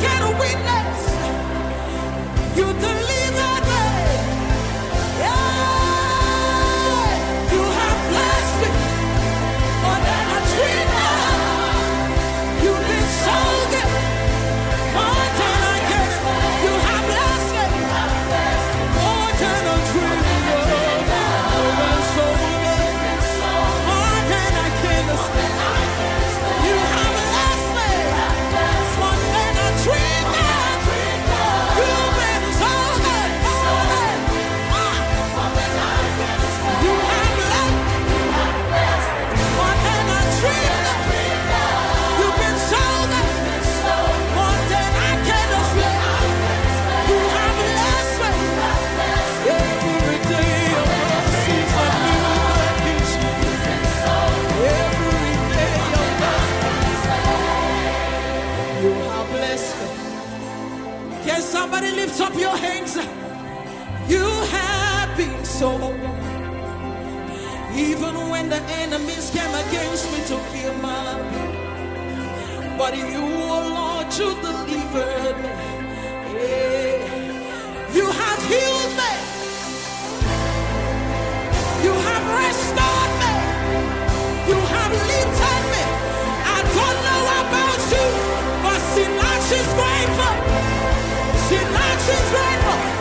get a witness. Up your hands. You have been so. Even when the enemies came against me to kill my. But you, oh Lord, you delivered me. Yeah. You have healed me. Jackson's rifle.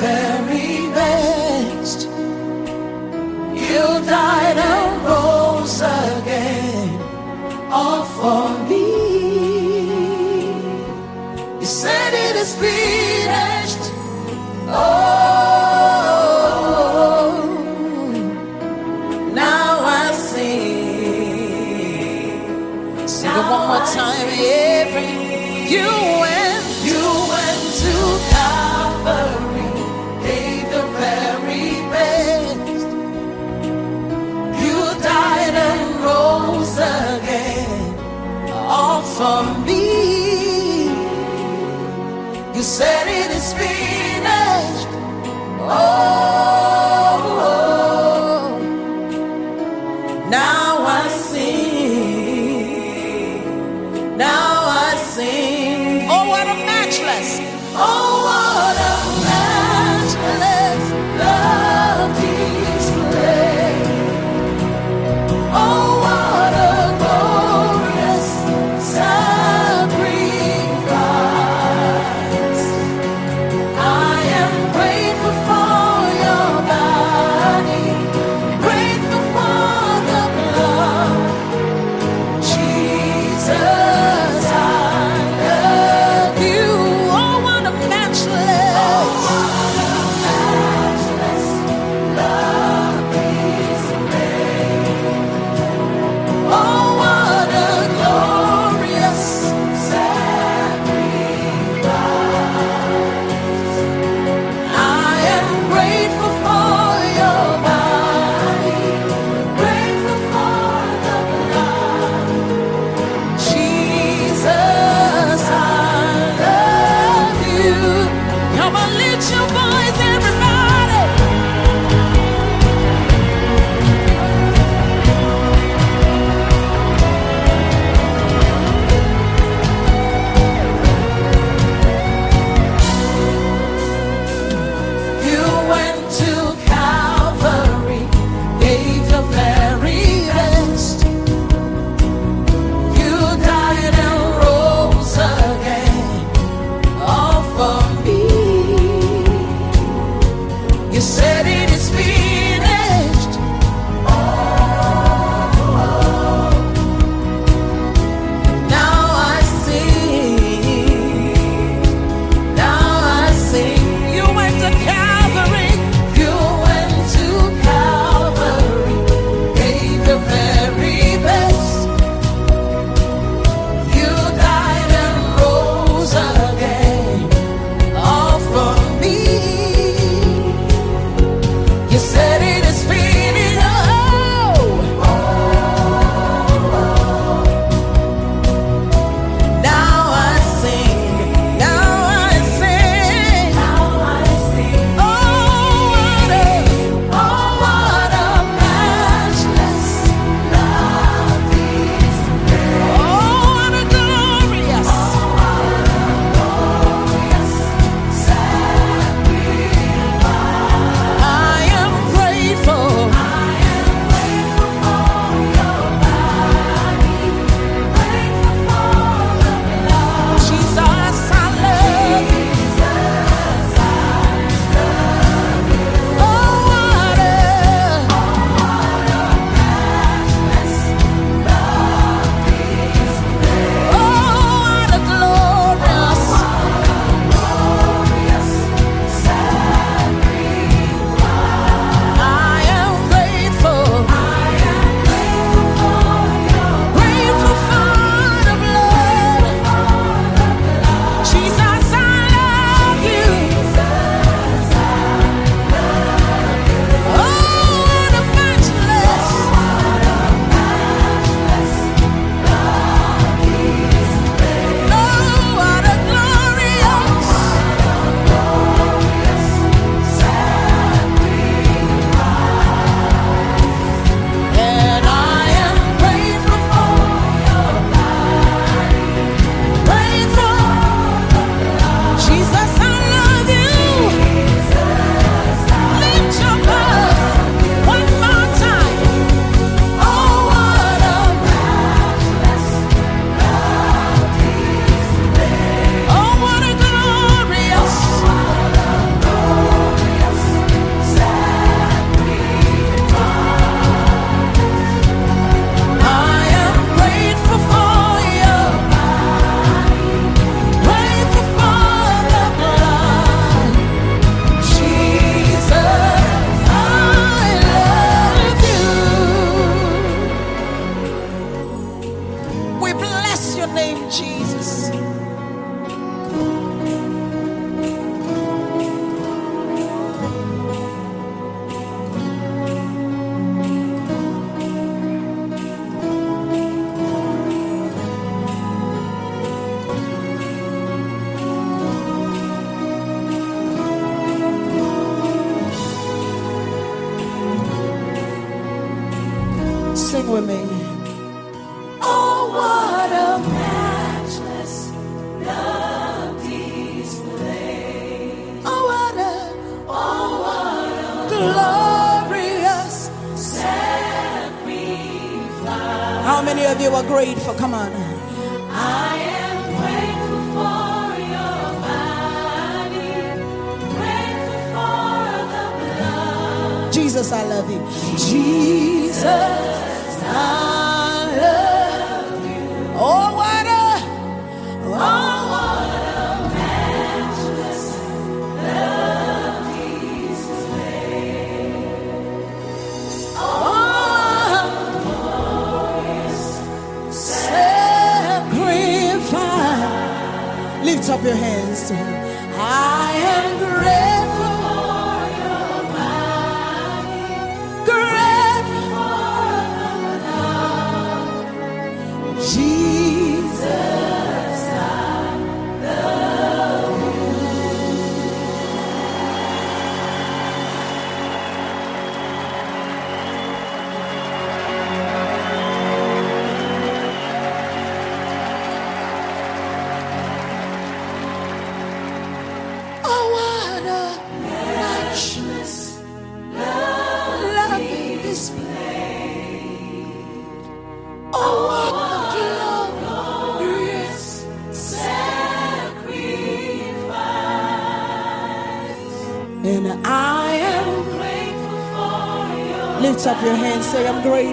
Gave say I'm great.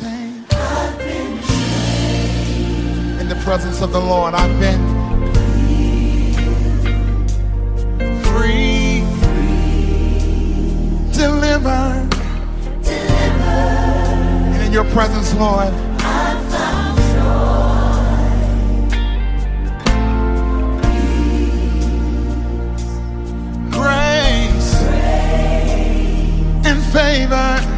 changed. I've been changed. In the presence of the Lord, I've been free, free. delivered. delivered. And in your presence, Lord, I found joy. Peace. Grace. Grace. and favor.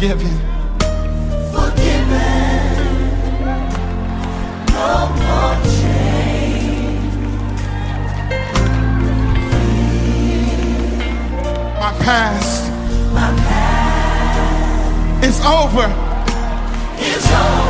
forgiven. Forgiven. No more chain. My past. My past. It's over. It's over.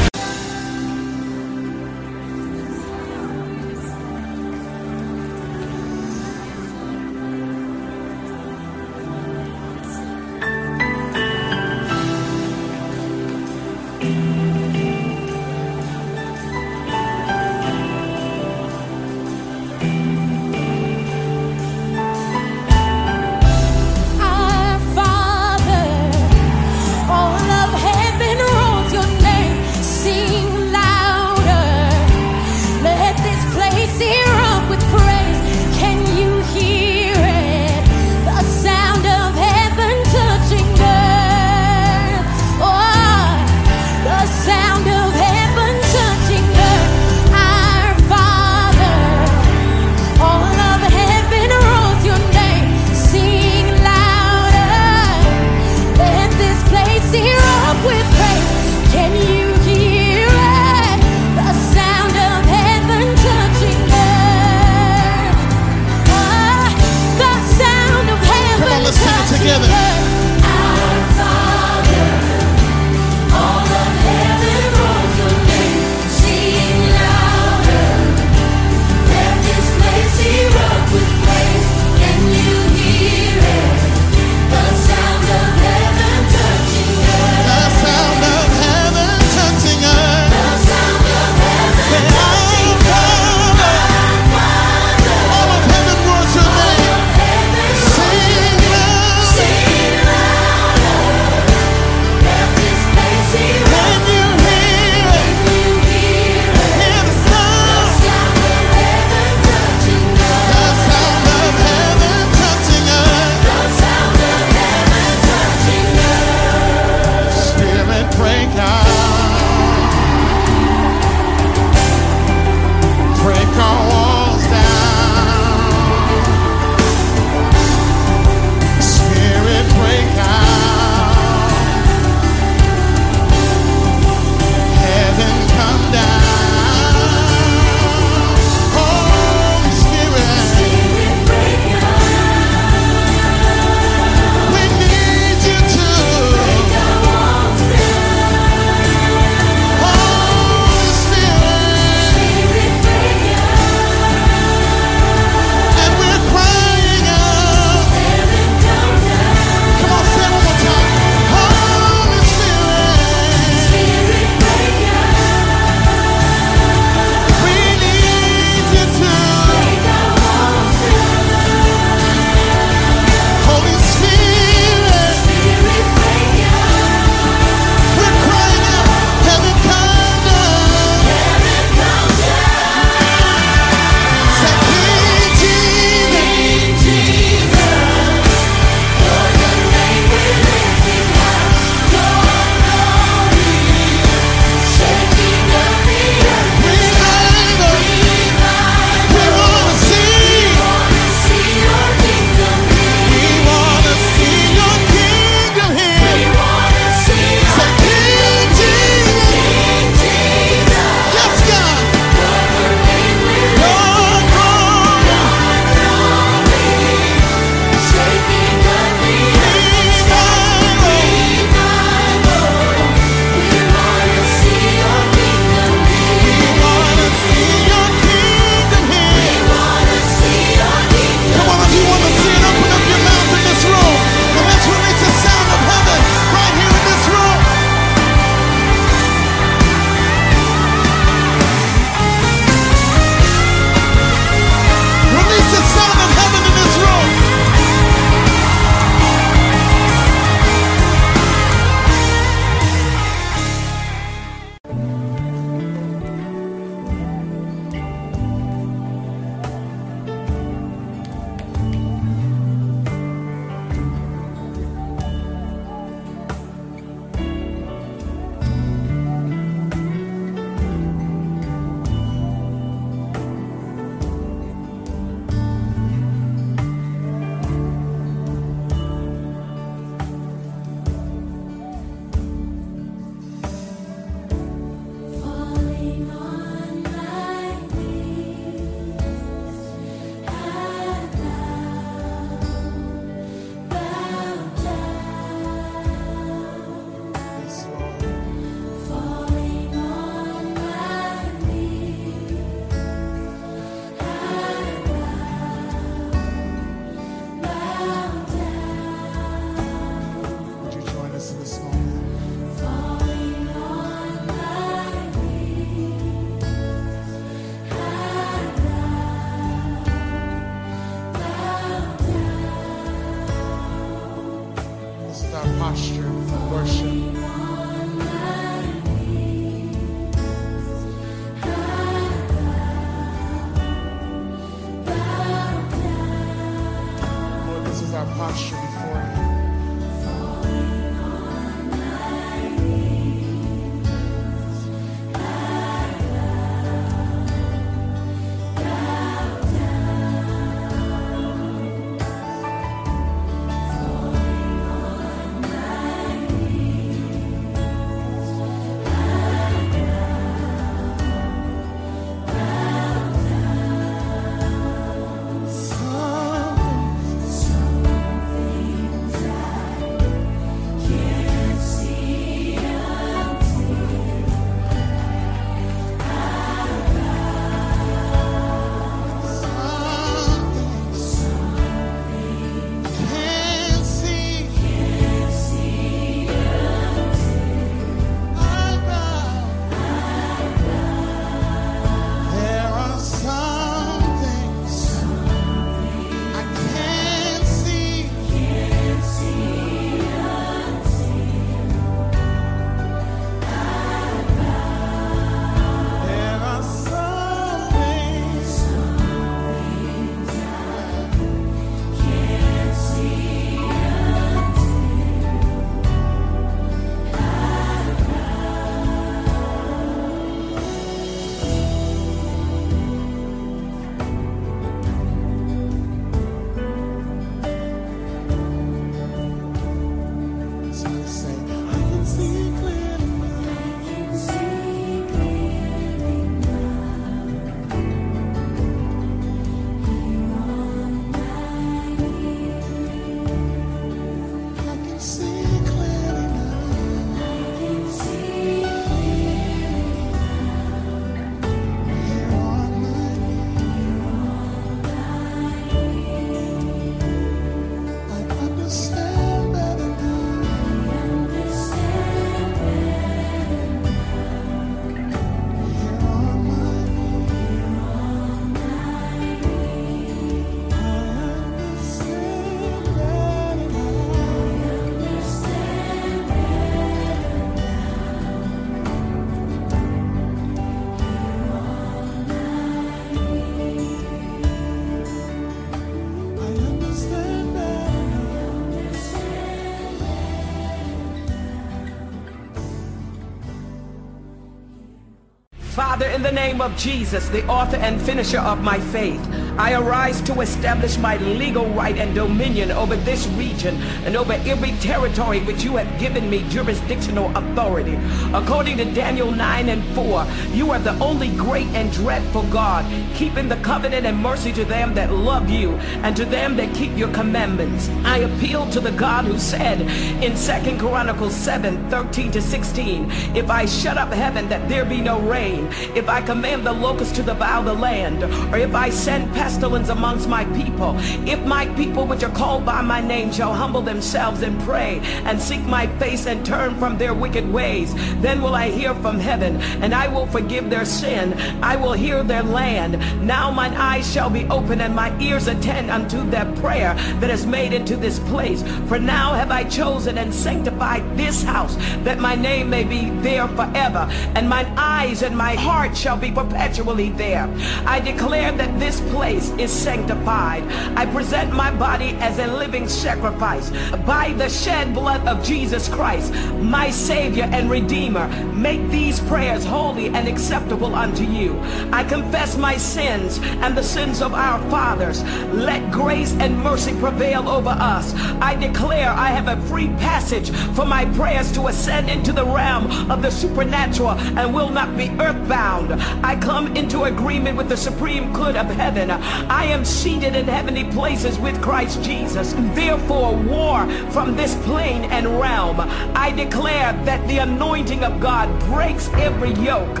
Name of Jesus, the author and finisher of my faith, I arise to establish my legal right and dominion over this region and over every territory which you have given me jurisdictional authority. According to Daniel 9 and 4, you are the only great and dreadful God, keeping the covenant and mercy to them that love you and to them that keep your commandments. I appeal to the God who said in 2 Chronicles 7, 13 to 16, if I shut up heaven that there be no rain, if I command the locusts to devour the land, or if I send pestilence amongst my people, if my people which are called by my name shall humble themselves and pray and seek my face and turn from their wicked ways, then will I hear from heaven and I will forgive their sin. I will hear their land. Now mine eyes shall be open and my ears attend unto their prayer that is made into this place. For now have I chosen and sanctified this house that my name may be there forever and mine eyes and my heart shall be perpetually there. I declare that this place is sanctified. I present my body as a living sacrifice by the shed blood of Jesus Christ, my Savior and Redeemer. Make these prayers holy and acceptable unto you. I confess my sins and the sins of our fathers. Let grace and mercy prevail over us. I declare I have a free passage for my prayers to ascend into the realm of the supernatural and will not be earthbound. I come into agreement with the supreme good of heaven. I am seated in heavenly places with Christ Jesus. Therefore, war from this plane and realm. I declare that the anointing of God breaks every yoke.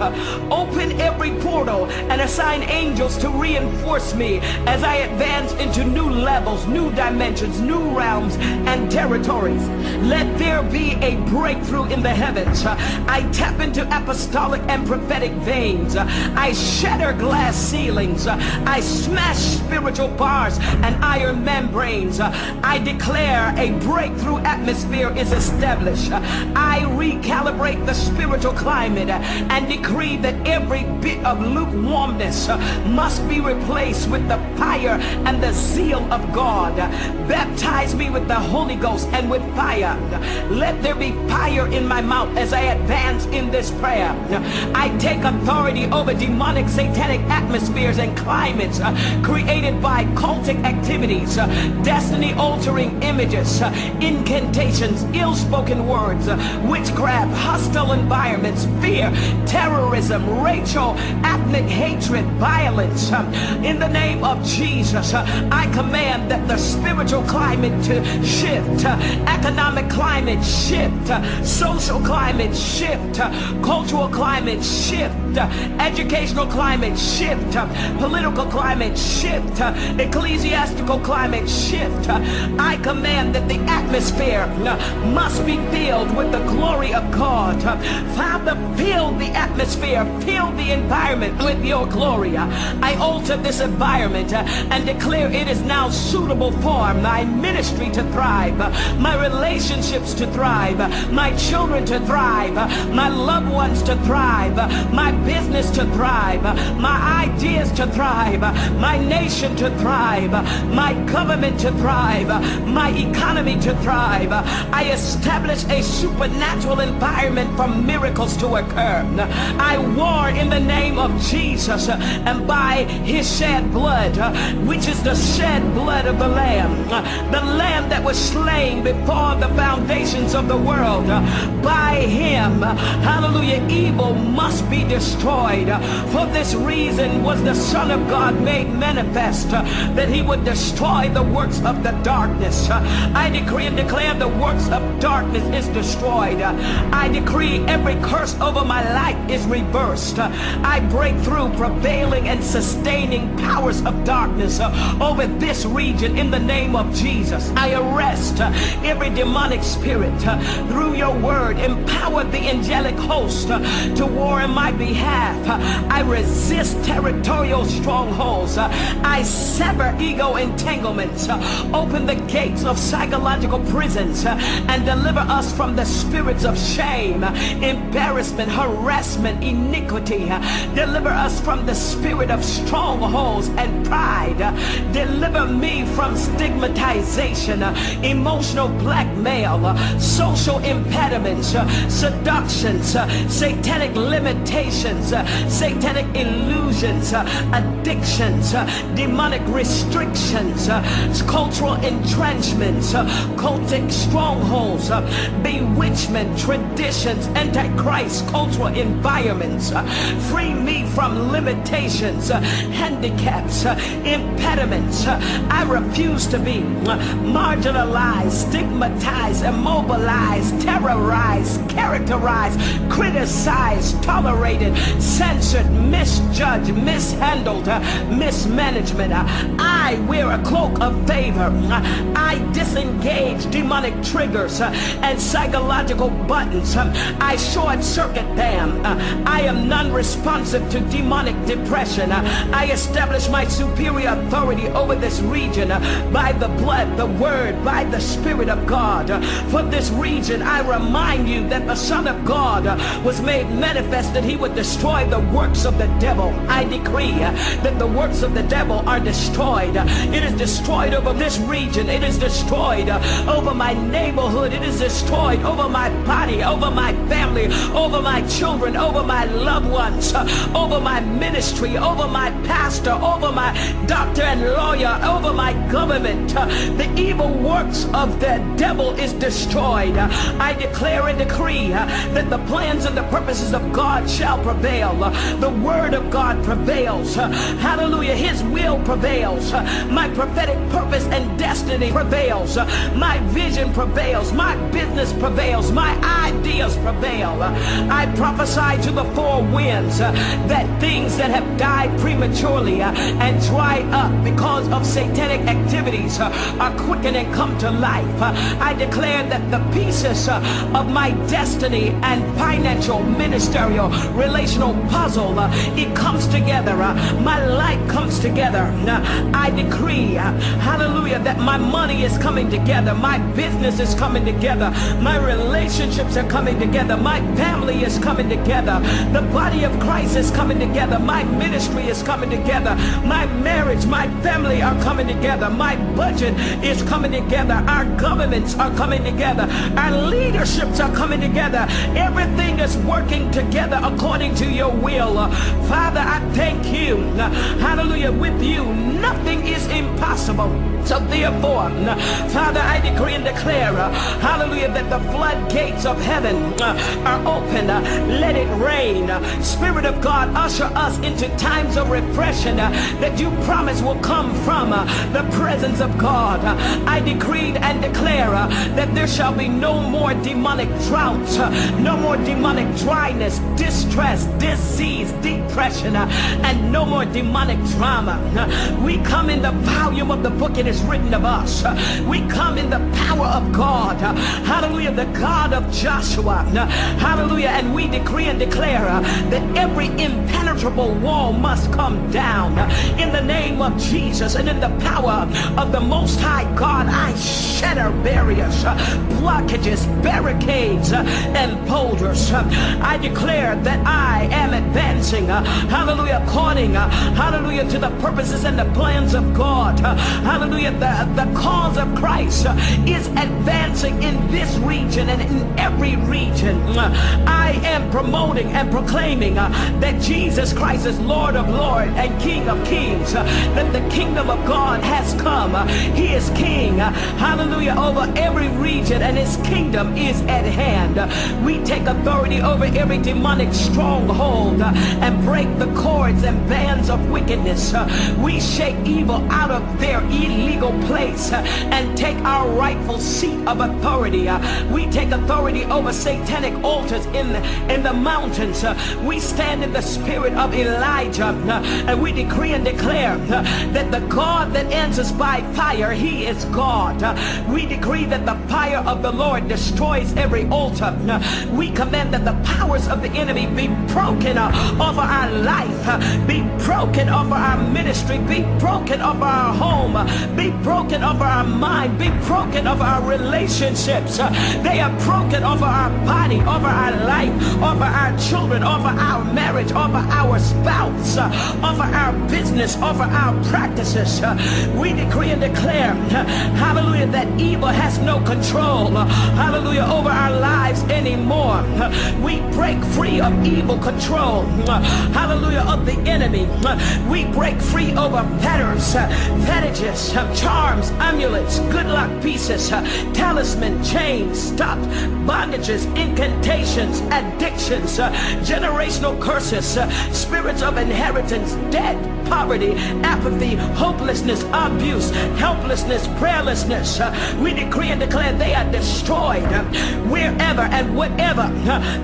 Open every portal and assign angels to reinforce me as I advance into new levels, new dimensions, new realms and territories. Let there be a breakthrough in the heavens. I tap into apostolic and prophetic veins. I shatter glass ceilings. I smash spiritual bars and iron membranes. I declare a breakthrough atmosphere is established. I recalibrate the spiritual climate and decree that every bit of lukewarmness must be replaced with the fire and the zeal of God. Baptize me with the Holy Ghost and with fire. Let there be fire in my mouth as I advance in this prayer. I take authority over demonic satanic atmospheres and climates created by cultic activities, uh, destiny altering images, uh, incantations, ill spoken words, uh, witchcraft, hostile environments, fear, terrorism, racial, ethnic hatred, violence. Uh, in the name of Jesus, uh, I command that the spiritual climate to shift, uh, economic climate shift, uh, social climate shift, cultural climate shift, educational climate shift, political climate shift, uh, ecclesiastical climate shift. Uh, I command that the atmosphere uh, must be filled with the glory of God. Uh, Father, fill the atmosphere, fill the environment with your glory. Uh, I alter this environment uh, and declare it is now suitable for my ministry to thrive, my relationships to thrive, my children to thrive, my loved ones to thrive, my business to thrive, my ideas to thrive, my nation to thrive, my government to thrive, my economy to thrive. I establish a supernatural environment for miracles to occur. I war in the name of Jesus and by his shed blood, which is the shed blood of the Lamb, the Lamb that was slain before the foundations of the world. By him, hallelujah, evil must be destroyed. For this reason was the Son of God made manifest uh, that he would destroy the works of the darkness. Uh, I decree and declare the works of darkness is destroyed. Uh, I decree every curse over my life is reversed. I break through prevailing and sustaining powers of darkness over this region in the name of Jesus. I arrest every demonic spirit through your word. Empower the angelic host to war in my behalf. I resist territorial strongholds. I sever ego entanglements. Uh, Open the gates of psychological prisons uh, and deliver us from the spirits of shame, embarrassment, harassment, iniquity. Uh, Deliver us from the spirit of strongholds and pride. Uh, deliver me from stigmatization, uh, emotional blackmail, uh, social impediments, seductions, satanic limitations satanic illusions, addictions, uh, demonic restrictions, uh, cultural entrenchments, uh, cultic strongholds, bewitchment, traditions, antichrist, cultural environments. Free me from limitations, handicaps, impediments. I refuse to be marginalized, stigmatized, immobilized, terrorized, characterized, criticized, tolerated, censored, misjudged, mishandled, uh, mismanagement. I wear a cloak of favor. I disengage demonic triggers and psychological buttons. I short circuit them. I am non-responsive to demonic depression. I establish my superior authority over this region by the blood, the word, by the spirit of God. For this region, I remind you that the Son of God was made manifest that he would destroy the works of the devil. I decree that the works of the devil are destroyed. It is destroyed over this region. It is destroyed over my neighborhood. It is destroyed over my body, over my family, over my children, over my loved ones, over my ministry, over my pastor, over my doctor and lawyer, over my government. The evil works of the devil is destroyed. I declare and decree that the plans and the purposes of God shall prevail. The word of God prevails. Uh, His will prevails. My prophetic purpose and destiny prevails. My vision prevails. My business prevails. My ideas prevail. I prophesy to the four winds that things that have died prematurely and dried up because of satanic activities are quickened and come to life. I declare that the pieces of my destiny and financial, ministerial, relational puzzle, it comes together. My life comes together. Uh, I decree, uh, hallelujah, that my money is coming together. My business is coming together. My relationships are coming together. My family is coming together. The body of Christ is coming together. My ministry is coming together. My marriage, my family are coming together. My budget is coming together. Our governments are coming together. Our leaderships are coming together. Everything is working together according to your will. Uh, Father, I thank you. Uh, Hallelujah. With you, nothing is impossible. So therefore, Father, I decree and declare, hallelujah, that the floodgates of heaven uh, are open. Let it rain. Spirit of God, usher us into times of refreshing uh, that you promise will come from uh, the presence of God. I decreed and declare that there shall be no more demonic droughts, uh, no more demonic dryness, distress, disease, depression, and no more demonic drama. We come in the volume of the book it is written of us. We come in the power of God. Hallelujah, the God of Joshua. Hallelujah, and we decree and declare that every impenetrable wall must come down in the name of Jesus and in the power of the Most High God. I shatter barriers, blockages, barricades, and boulders. I declare that I am advancing, hallelujah, according, uh, hallelujah, to the purposes and the plans of God. Hallelujah, the, the cause of Christ is advancing in this region and in every region. I am promoting and proclaiming uh, that Jesus Christ is Lord of Lords and King of Kings, uh, that the kingdom of God has come. He is King, uh, hallelujah, over every region and his kingdom is at hand. We take authority over every demonic stronghold and break the cords and bands of wickedness. We shake evil out of their illegal place and take our rightful seat of authority. We take authority over satanic altars in the, in the mountains. We stand in the spirit of Elijah and we decree and declare that the God that answers by fire, he is God. We decree that the fire of the Lord destroys every altar. We command that the powers of the enemy be broken off of our life, be broken of our ministry, be broken of our home, be broken of our mind, be broken of our relationships. They are broken over our body, over our life, over our children, over our marriage, over our spouse, over our business, over our practices. We decree and declare, hallelujah, that evil has no control, hallelujah, over our lives anymore. We break free of evil control, hallelujah, of the enemy. We break free over fetters, uh, fetishes, uh, charms, amulets, good luck pieces, uh, talisman, chains, stop, bondages, incantations, addictions, generational curses, spirits of inheritance, debt, poverty, apathy, hopelessness, abuse, helplessness, prayerlessness. We decree and declare they are destroyed wherever and whatever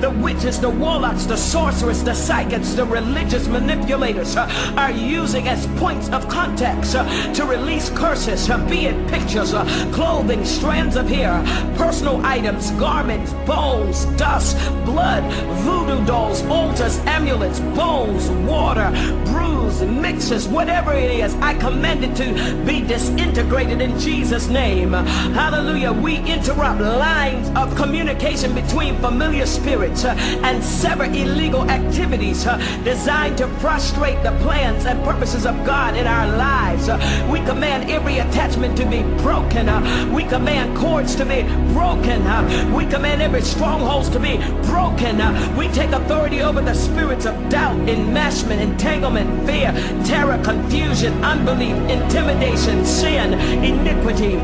the witches, the warlocks, the sorcerers, the psychics, the religious manipulators are using as points of contact uh, to release curses, uh, be it pictures, uh, clothing, strands of hair, personal items, garments, bones, dust, blood, voodoo dolls, altars, amulets, bones, water, brews, mixes, whatever it is, I command it to be disintegrated in Jesus' name. Hallelujah. We interrupt lines of communication between familiar spirits and sever illegal activities designed to frustrate the plans and purposes of God in our lives. Uh, We command every attachment to be broken. Uh, We command cords to be broken. Uh, We command every strongholds to be broken. We take authority over the spirits of doubt, enmeshment, entanglement, fear, terror, confusion, unbelief, intimidation, sin, iniquity.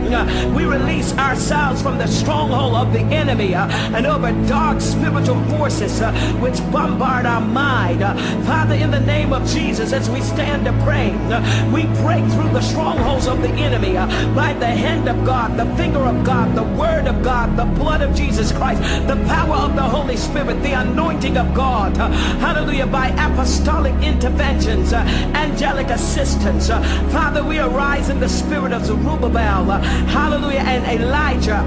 We release ourselves from the stronghold of the enemy uh, and over dark spiritual forces uh, which bombard our mind. Uh, Father, in the name of Jesus, as we stand to pray, uh, we break through the strongholds of the enemy uh, by the hand of God, the finger of God, the word of God, the blood of Jesus Christ, the power of the Holy Spirit, the anointing of God. uh, Hallelujah. By apostolic interventions, uh, angelic assistance. Father, we arise in the spirit of Zerubbabel. Hallelujah. And Elijah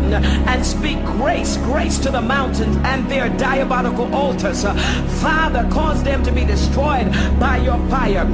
and speak grace, grace to the mountains and their diabolical altars. Father, cause them to be destroyed by your fire.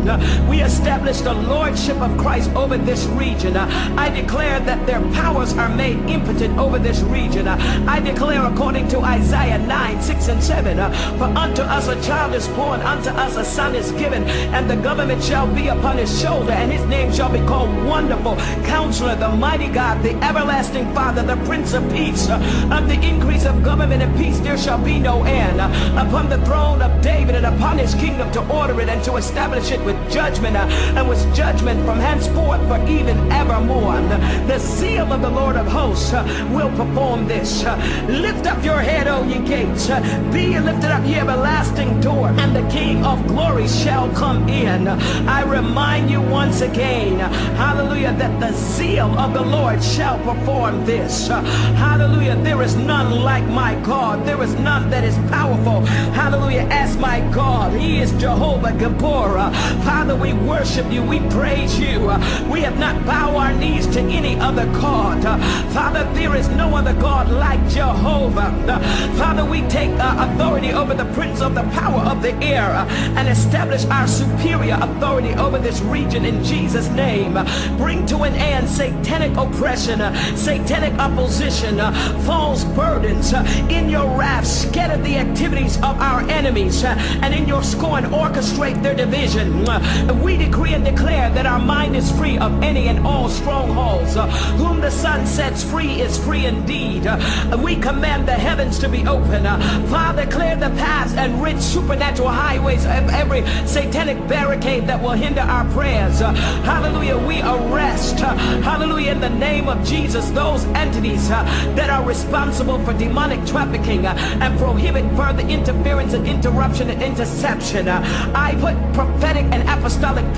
We establish the lordship of Christ over this region. I declare that their powers are made impotent over this region. I declare according to Isaiah 9, 6 and 7, uh, for unto us a child is born, unto us a son is given, and the government shall be upon his shoulder, and his name shall be called Wonderful, Counselor, the Mighty God, the Everlasting Father, the Prince of Peace. Of the increase of government and peace there shall be no end. Upon the throne of David and upon his kingdom to order it and to establish it with judgment uh, and with judgment from henceforth for even evermore. And The seal of the Lord of hosts uh, will perform this. Uh, Lift up your head, O ye gates. Uh, Be lifted up, ye everlasting door, and the King of glory shall come in. I remind you once again, uh, hallelujah, that the zeal of the Lord shall perform this. Uh, Hallelujah. There is none like my God. There is none that is powerful. Hallelujah. As my God. He is Jehovah Gibbor. Uh, Father, we worship you. We praise you. We have not bowed our knees to any other God. Father, there is no other God like Jehovah. Father, we take uh, authority over the prince of the power of the air uh, and establish our superior authority over this region in Jesus' name. Bring to an end satanic oppression, uh, satanic opposition, false burdens. In your wrath, scatter the activities of our enemies, and in your scorn, orchestrate their division. Uh, We decree and declare that our mind is free of any and all strongholds. Uh, Whom the Son sets free is free indeed. Uh, We command the heavens to be open. Uh, Father, clear the paths and rid supernatural highways of every satanic barricade that will hinder our prayers. Hallelujah. We arrest, hallelujah, in the name of Jesus, those entities that are responsible for demonic trafficking and prohibit further interference and interruption and interception. I put prophetic and apostolic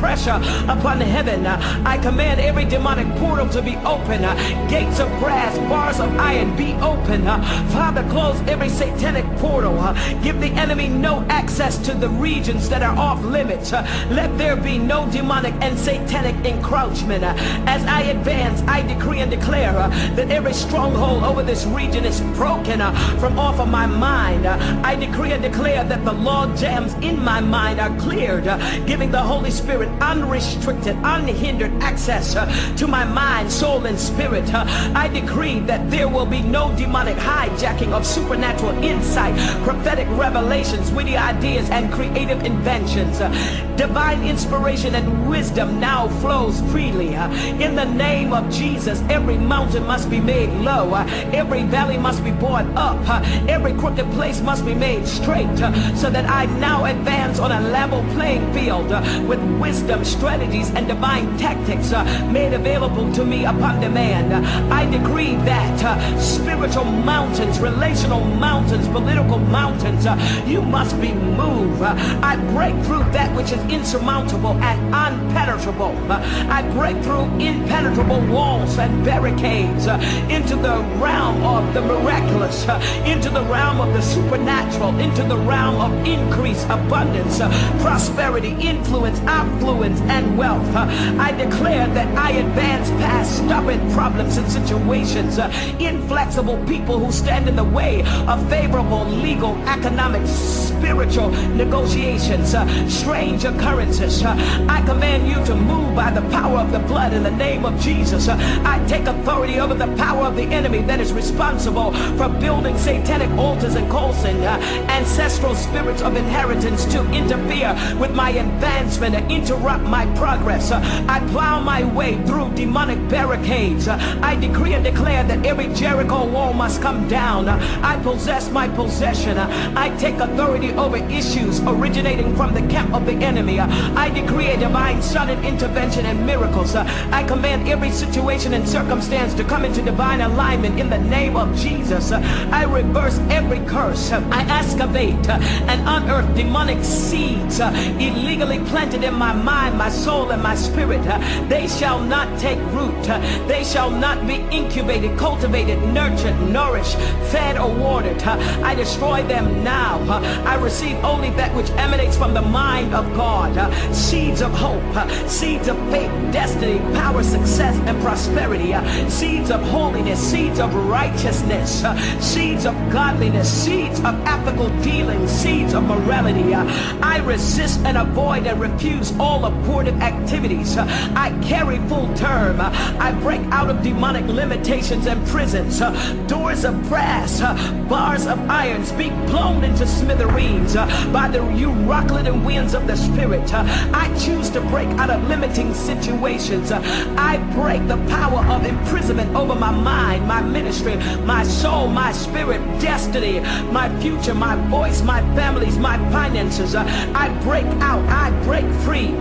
pressure upon heaven. I command every demonic portal to be open. Gates of brass, bars of iron be open. Father, close every satanic portal. Give the enemy no access to the regions that are off limits. Let there be no demonic and satanic encroachment. As I advance, I decree and declare that every stronghold over this region is broken from off of my mind. I decree and declare that the log jams in my mind are cleared, giving the Holy Spirit unrestricted, unhindered access uh, to my mind, soul, and spirit. Uh, I decree that there will be no demonic hijacking of supernatural insight, prophetic revelations, witty ideas, and creative inventions. Uh, divine inspiration and wisdom now flows freely. Uh, in the name of Jesus, every mountain must be made low, uh, every valley must be brought up, uh, every crooked place must be made straight, so that I now advance on a level playing field uh, with wisdom, strategies, and divine tactics uh, made available to me upon demand. I decree that uh, spiritual mountains, relational mountains, political mountains, uh, you must be moved. Uh, I break through that which is insurmountable and unpenetrable. Uh, I break through impenetrable walls and barricades into the realm of the miraculous, into the realm of the supernatural, into the realm of increase, abundance, prosperity, influence, affluence, and wealth. Uh, I declare that I advance past stubborn problems and situations, uh, inflexible people who stand in the way of favorable legal, economic, spiritual negotiations, uh, strange occurrences. I command you to move by the power of the blood in the name of Jesus. I take authority over the power of the enemy that is responsible for building satanic altars and causing ancestral spirits of inheritance to interfere with my advancement interrupt my progress. Uh, I plow my way through demonic barricades. Uh, I decree and declare that every Jericho wall must come down. Uh, I possess my possession. Uh, I take authority over issues originating from the camp of the enemy. Uh, I decree a divine sudden intervention and miracles. Uh, I command every situation and circumstance to come into divine alignment in the name of Jesus. I reverse every curse. I excavate and unearth demonic seeds illegally planted in my mind, my soul, and my spirit. Uh, They shall not take root. Uh, They shall not be incubated, cultivated, nurtured, nourished, fed, or watered. Uh, I destroy them now. I receive only that which emanates from the mind of God. Seeds of hope, seeds of faith, destiny, power, success, and prosperity. Seeds of holiness, seeds of righteousness, seeds of godliness, seeds of ethical dealing, seeds of morality. I resist and avoid and refuse all abortive activities. I carry full term. I break out of demonic limitations and prisons. Doors of brass, bars of iron, be blown into smithereens by the Euroclidon winds of the Spirit. I choose to break out of limiting situations. I break the power of imprisonment over my mind, my ministry, my soul, my spirit, destiny, my future, my voice, my families, my finances. I break out, I break free.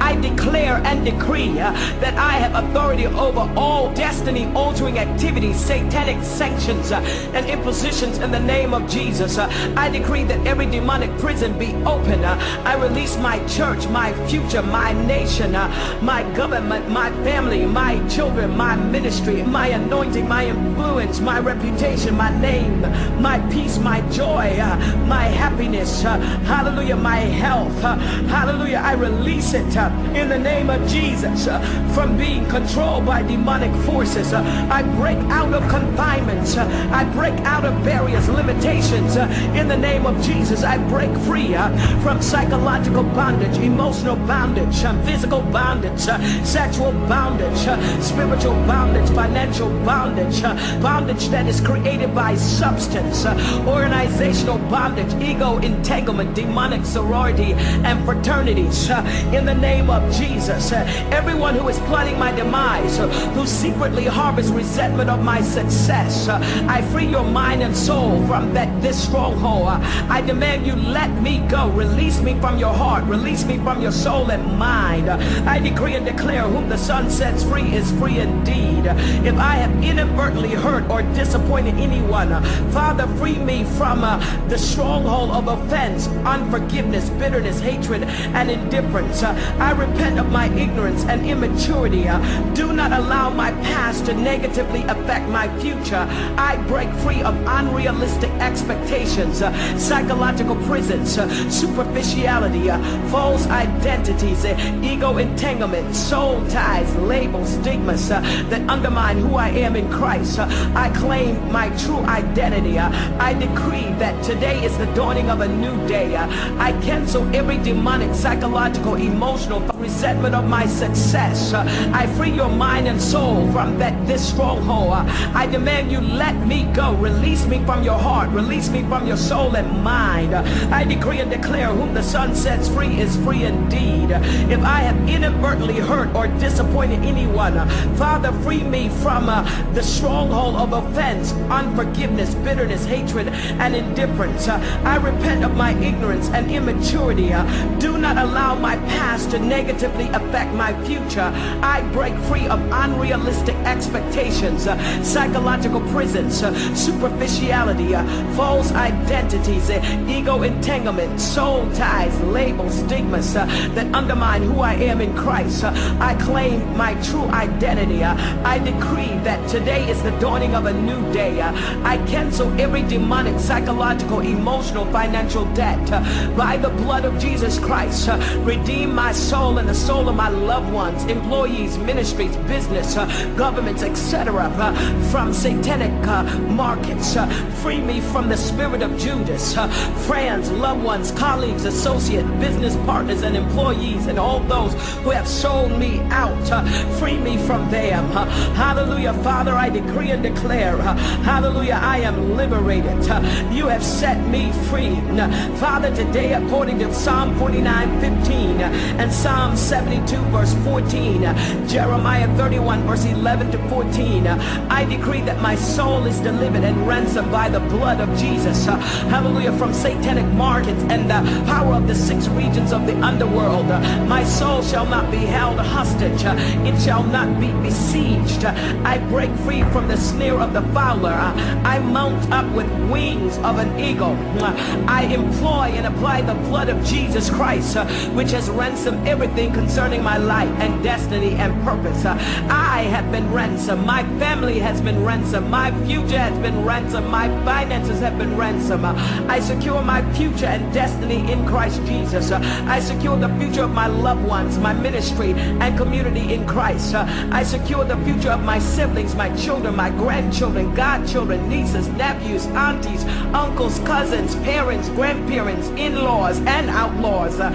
I declare and decree uh, that I have authority over all destiny altering activities, satanic sanctions, uh, and impositions in the name of Jesus. Uh, I decree that every demonic prison be open. I release my church, my future, my nation, my government, my family, my children, my ministry, my anointing, my influence, my reputation, my name, my peace, my joy, my happiness, hallelujah, my health, hallelujah. I release it uh, in the name of Jesus uh, from being controlled by demonic forces. Uh, I break out of confinements. Uh, I break out of barriers, limitations uh, in the name of Jesus. I break free uh, from psychological bondage, emotional bondage, physical bondage, sexual bondage, spiritual bondage, financial bondage, bondage that is created by substance, organizational bondage, ego entanglement, demonic sorority, and fraternities. Uh, in the name of Jesus, Uh, everyone who is plotting my demise, uh, who secretly harbors resentment of my success, I free your mind and soul from that this stronghold. I demand you let me go. Release me from your heart. Release me from your soul and mind. I decree and declare whom the Son sets free is free indeed. If I have inadvertently hurt or disappointed anyone, Father, free me from uh, the stronghold of offense, unforgiveness, bitterness, hatred, and indifference indifference. Uh, I repent of my ignorance and immaturity. Uh, Do not allow my past to negatively affect my future. I break free of unrealistic expectations, uh, psychological prisons, uh, superficiality, uh, false identities, uh, ego entanglement, soul ties, labels, stigmas that undermine who I am in Christ. I claim my true identity. I decree that today is the dawning of a new day. I cancel every demonic, psychological, emotional resentment of my success. Uh, I free your mind and soul from that this stronghold. Uh, I demand you let me go. Release me from your heart. Release me from your soul and mind. Uh, I decree and declare whom the Son sets free is free indeed. If I have inadvertently hurt or disappointed anyone, Father, free me from uh, the stronghold of offense, unforgiveness, bitterness, hatred, and indifference. Uh, I repent of my ignorance and immaturity. Uh, Do not allow my past to negatively affect my future. I break free of unrealistic expectations, uh, psychological prisons, uh, superficiality, uh, false identities, uh, ego entanglement, soul ties, labels, stigmas uh, that undermine who I am in Christ. Uh, I claim my true identity. I decree that today is the dawning of a new day. I cancel every demonic, psychological, emotional, financial debt by the blood of Jesus Christ. Redeem my soul and the soul of my loved ones, employees, ministries, business, uh, governments, etc. Uh, from satanic uh, markets. Uh, free me from the spirit of Judas. Uh, friends, loved ones, colleagues, associates, business partners, and employees, and all those who have sold me out. Uh, free me from them. hallelujah, Father, I decree and declare. hallelujah, I am liberated. you have set me free. Father, today, according to Psalm 49, 13 and Psalm 72 verse 14, Jeremiah 31 verse 11 to 14. I decree that my soul is delivered and ransomed by the blood of Jesus. Hallelujah. From satanic markets and the power of the six regions of the underworld. My soul shall not be held hostage. It shall not be besieged. I break free from the snare of the fowler. I mount up with wings of an eagle. I employ and apply the blood of Jesus Christ which has ransomed everything concerning my life and destiny and purpose. Uh, I have been ransomed. My family has been ransomed. My future has been ransomed. My finances have been ransomed. Uh, I secure my future and destiny in Christ Jesus. Uh, I secure the future of my loved ones, my ministry and community in Christ. I secure the future of my siblings, my children, my grandchildren, godchildren, nieces, nephews, aunties, uncles, cousins, parents, grandparents, in-laws, and outlaws. Uh,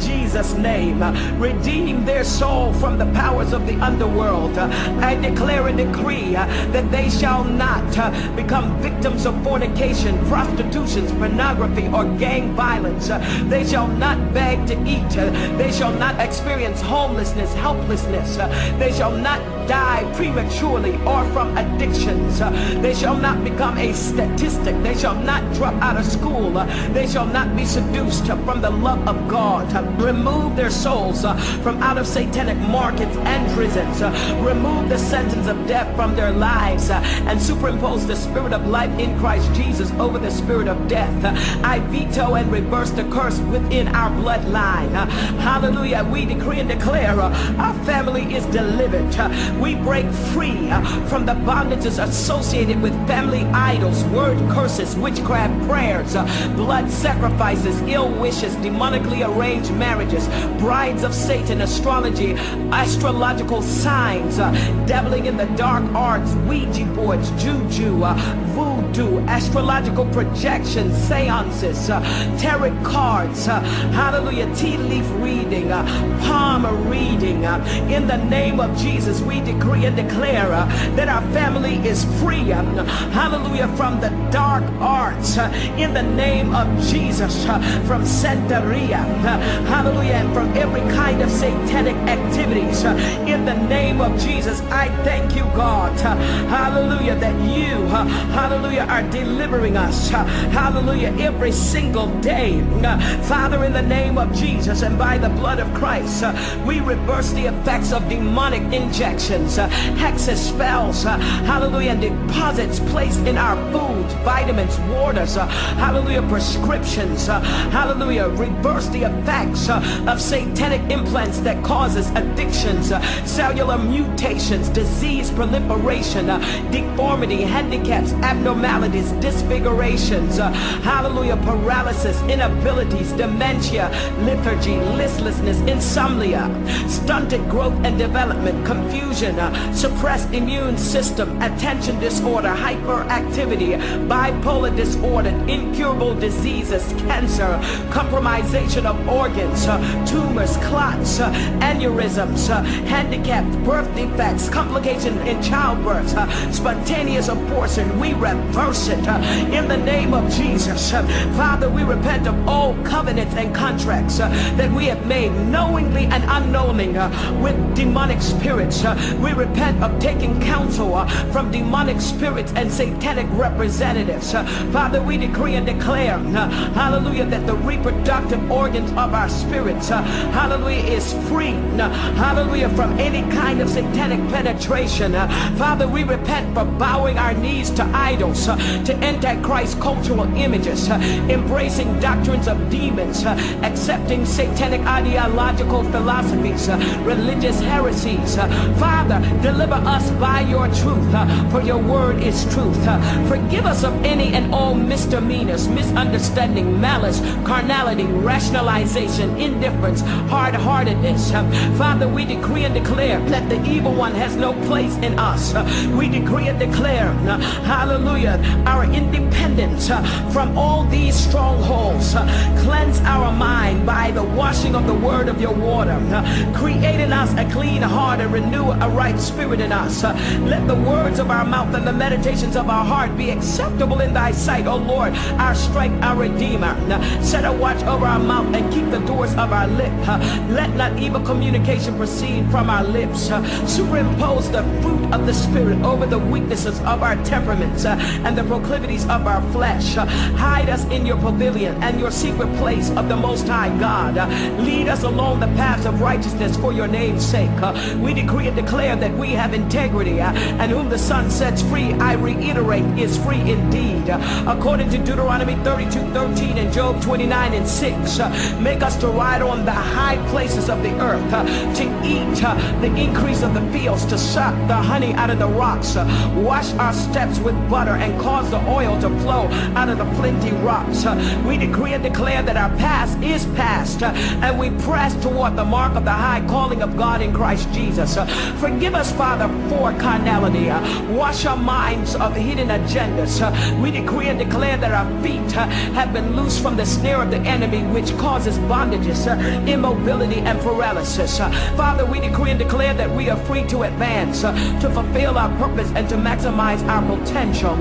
Jesus' name, redeem their soul from the powers of the underworld. I declare and decree that they shall not become victims of fornication, prostitution, pornography, or gang violence. They shall not beg to eat. They shall not experience homelessness, helplessness. They shall not die prematurely or from addictions. They shall not become a statistic. They shall not drop out of school. They shall not be seduced from the love of God. Remove their souls uh, from out of satanic markets and prisons. Uh, Remove the sentence of death from their lives uh, and superimpose the spirit of life in Christ Jesus over the spirit of death. Uh, I veto and reverse the curse within our bloodline. Uh, Hallelujah. We decree and declare uh, our family is delivered. We break free from the bondages associated with family idols, word curses, witchcraft prayers, blood sacrifices, ill wishes, demonically arranged marriages, brides of Satan, astrology, astrological signs, uh, dabbling in the dark arts, Ouija boards, juju, uh, voodoo, astrological projections, seances, uh, tarot cards, uh, hallelujah, tea leaf reading, uh, palm reading. uh, in the name of Jesus, we decree and declare that our family is free, um, hallelujah, from the dark arts. in the name of Jesus, from Santeria, hallelujah, and from every kind of satanic activities. uh, in the name of Jesus, I thank you, God, uh, hallelujah, that you, uh, hallelujah, are delivering us, uh, hallelujah, every single day. Uh, Father, in the name of Jesus and by the blood of Christ, uh, we reverse the effects of demonic injections, hexes, spells, hallelujah, and deposits placed in our foods, vitamins, waters, hallelujah, prescriptions, hallelujah, reverse the effects uh, of satanic implants that causes addictions, uh, cellular mutations, disease proliferation, uh, deformity, handicaps, abnormalities, disfigurations, hallelujah, paralysis, inabilities, dementia, lethargy, listlessness, insomnia, stunted growth and development, confusion, suppressed immune system, attention disorder, hyperactivity, bipolar disorder, incurable diseases, cancer, compromisation of organs, uh, tumors, clots, uh, aneurysms, uh, handicapped birth defects, complication in childbirth, uh, spontaneous abortion. We reverse it uh, in the name of Jesus. Uh, Father, we repent of all covenants and contracts that we have made knowingly and unknowingly with demonic spirits. We repent of taking counsel from demonic spirits and satanic representatives. Father, we decree and declare, hallelujah, that the reproductive organs of our spirits, uh, hallelujah, is free, uh, hallelujah, from any kind of satanic penetration. Uh, Father, we repent for bowing our knees to idols, uh, to antichrist cultural images, uh, embracing doctrines of demons, uh, accepting satanic ideological philosophies, religious heresies. Father, deliver us by your truth, for your word is truth. Forgive us of any and all misdemeanors, misunderstanding, malice, carnality, rationalization, indifference, hard-heartedness. Uh, Father, we decree and declare that the evil one has no place in us. We decree and declare, hallelujah, our independence from all these strongholds. Cleanse our mind by the washing of the word of your water. Create in us a clean heart and renew a right spirit in us. Let the words of our mouth and the meditations of our heart be acceptable in thy sight, O Lord, our strength, our redeemer. Set a watch over our mouth and keep the doors of our lip. Let not evil communication proceed from our lips. Superimpose the fruit of the Spirit over the weaknesses of our temperaments and the proclivities of our flesh. Hide us in your pavilion and your secret place of the Most High God. Lead us along the paths of righteousness for your name's sake. We decree and declare that we have integrity, and whom the Son sets free, I reiterate, is free indeed. According to Deuteronomy 32, 13 and Job 29 and 6, uh, make us to ride on the high places of the earth, uh, to eat uh, the increase of the fields, to suck the honey out of the rocks, uh, wash our steps with butter, and cause the oil to flow out of the flinty rocks. We decree and declare that our past is past, and we press toward the mark of the high calling of God in Christ Jesus. Forgive us, Father, for carnality. Wash our minds of hidden agendas. We decree and declare that our feet have been loosed from the snare of the enemy, which causes bondages, uh, immobility, and paralysis. Uh, Father, we decree and declare that we are free to advance, uh, to fulfill our purpose, and to maximize our potential.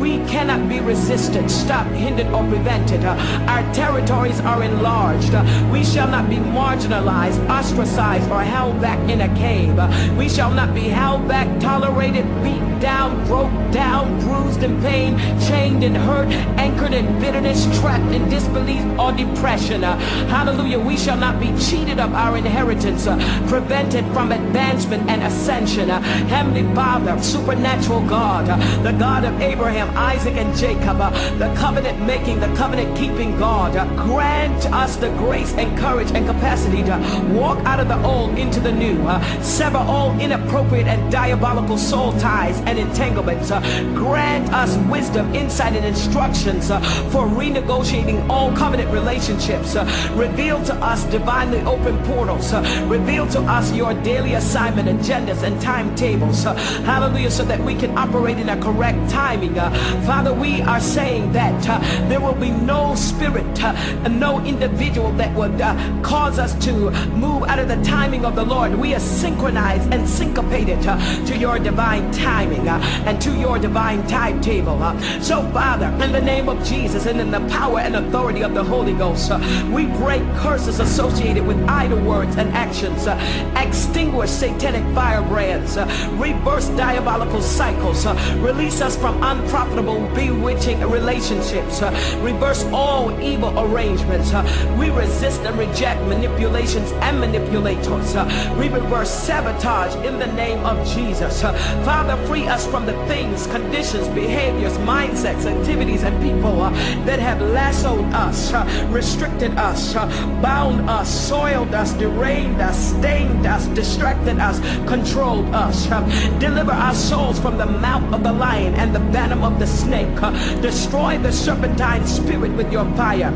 We cannot be resisted, stopped, hindered, or prevented. Our territories are enlarged. We shall not be marginalized, ostracized, or held back in a cave. We shall not be held back, tolerated, beat down, broke down, bruised in pain, chained and hurt, anchored in bitterness, trapped in disbelief or depression. Uh, hallelujah. We shall not be cheated of our inheritance, uh, prevented from advancement and ascension. Uh, Heavenly Father, supernatural God, uh, the God of Abraham, Isaac, and Jacob, uh, the covenant making, the covenant keeping God, uh, grant us the grace and courage and capacity to walk out of the old into the new, sever all inappropriate and diabolical soul ties and entanglements. Uh, grant us wisdom, insight, and instructions uh, for renegotiating all covenant relationships. Uh, reveal to us divinely open portals. Uh, reveal to us your daily assignment, agendas, and timetables. Uh, hallelujah, so that we can operate in a correct timing. Uh, Father, we are saying that there will be no spirit, and no individual that would cause us to move out of the timing of the Lord. We are synchronized and syncopated to your divine timing and to your divine timetable. uh. So, Father, in the name of Jesus and in the power and authority of the Holy Ghost, uh, we break curses associated with idle words and actions, uh, extinguish satanic firebrands, reverse diabolical cycles, release us from unprofitable, bewitching relationships, reverse all evil arrangements. we resist and reject manipulations and manipulators. we reverse sabotage in the name of Jesus. Father, free us from the things, conditions, behaviors, mindsets, activities, and people uh, that have lassoed us, uh, restricted us, uh, bound us, soiled us, derained us, stained us, distracted us, controlled us. Uh, Deliver our souls from the mouth of the lion and the venom of the snake. Uh, Destroy the serpentine spirit with your fire.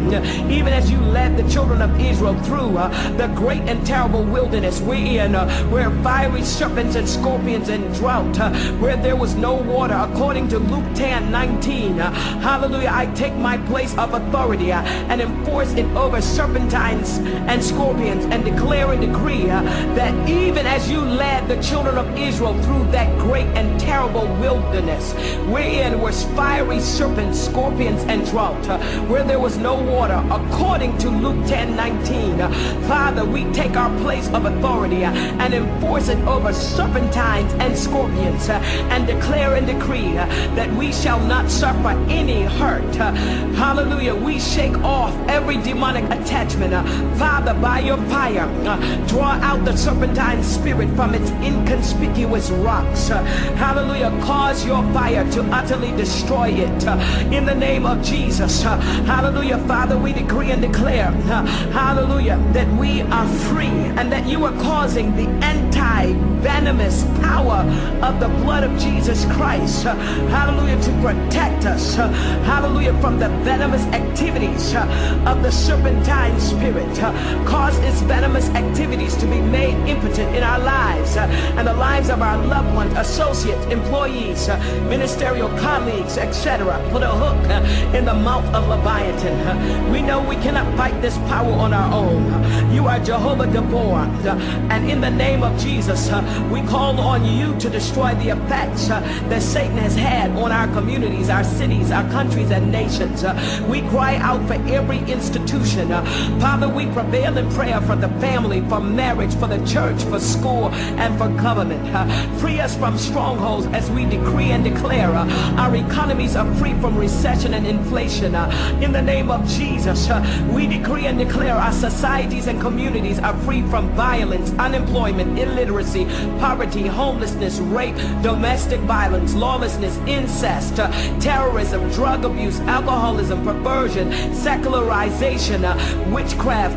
Even as you led the children of Israel through uh, the great and terrible wilderness wherein uh, where fiery serpents and scorpions and drought, uh, where there was no water, according to Luke 10, 19. Uh, hallelujah. I take my place of authority uh, and enforce it over serpentines and scorpions and declare and decree uh, that even as you led the children of Israel through that great and terrible wilderness, wherein was fiery serpents, scorpions, and drought, uh, where there was no water, according to Luke 10, 19. Uh, Father, we take our place of authority and enforce it over serpentines and scorpions and declare and decree that we shall not suffer any hurt. Hallelujah. We shake off every demonic attachment. Father, by your fire, draw out the serpentine spirit from its inconspicuous rocks. Hallelujah. Cause your fire to utterly destroy it. In the name of Jesus. Hallelujah. Father, we decree and declare, hallelujah, that we are free and that you are causing the anti-venomous power of the blood of Jesus Christ, hallelujah, to protect us, hallelujah, from the venomous activities of the serpentine spirit. Cause its venomous activities to be made impotent in our lives and the lives of our loved ones, associates, employees, ministerial colleagues, etc. Put a hook in the mouth of Leviathan. We know we cannot fight this power on our own. You are Jehovah Deborah. And in the name of Jesus, we call on you to destroy the uh, that Satan has had on our communities, our cities, our countries, and nations. Uh, We cry out for every institution. Uh, Father, we prevail in prayer for the family, for marriage, for the church, for school, and for government. Uh, Free us from strongholds as we decree and declare uh, our economies are free from recession and inflation. Uh, In the name of Jesus, we decree and declare our societies and communities are free from violence, unemployment, illiteracy, poverty, homelessness, rape, domestic violence, lawlessness, incest, uh, terrorism, drug abuse, alcoholism, perversion, secularization, uh, witchcraft,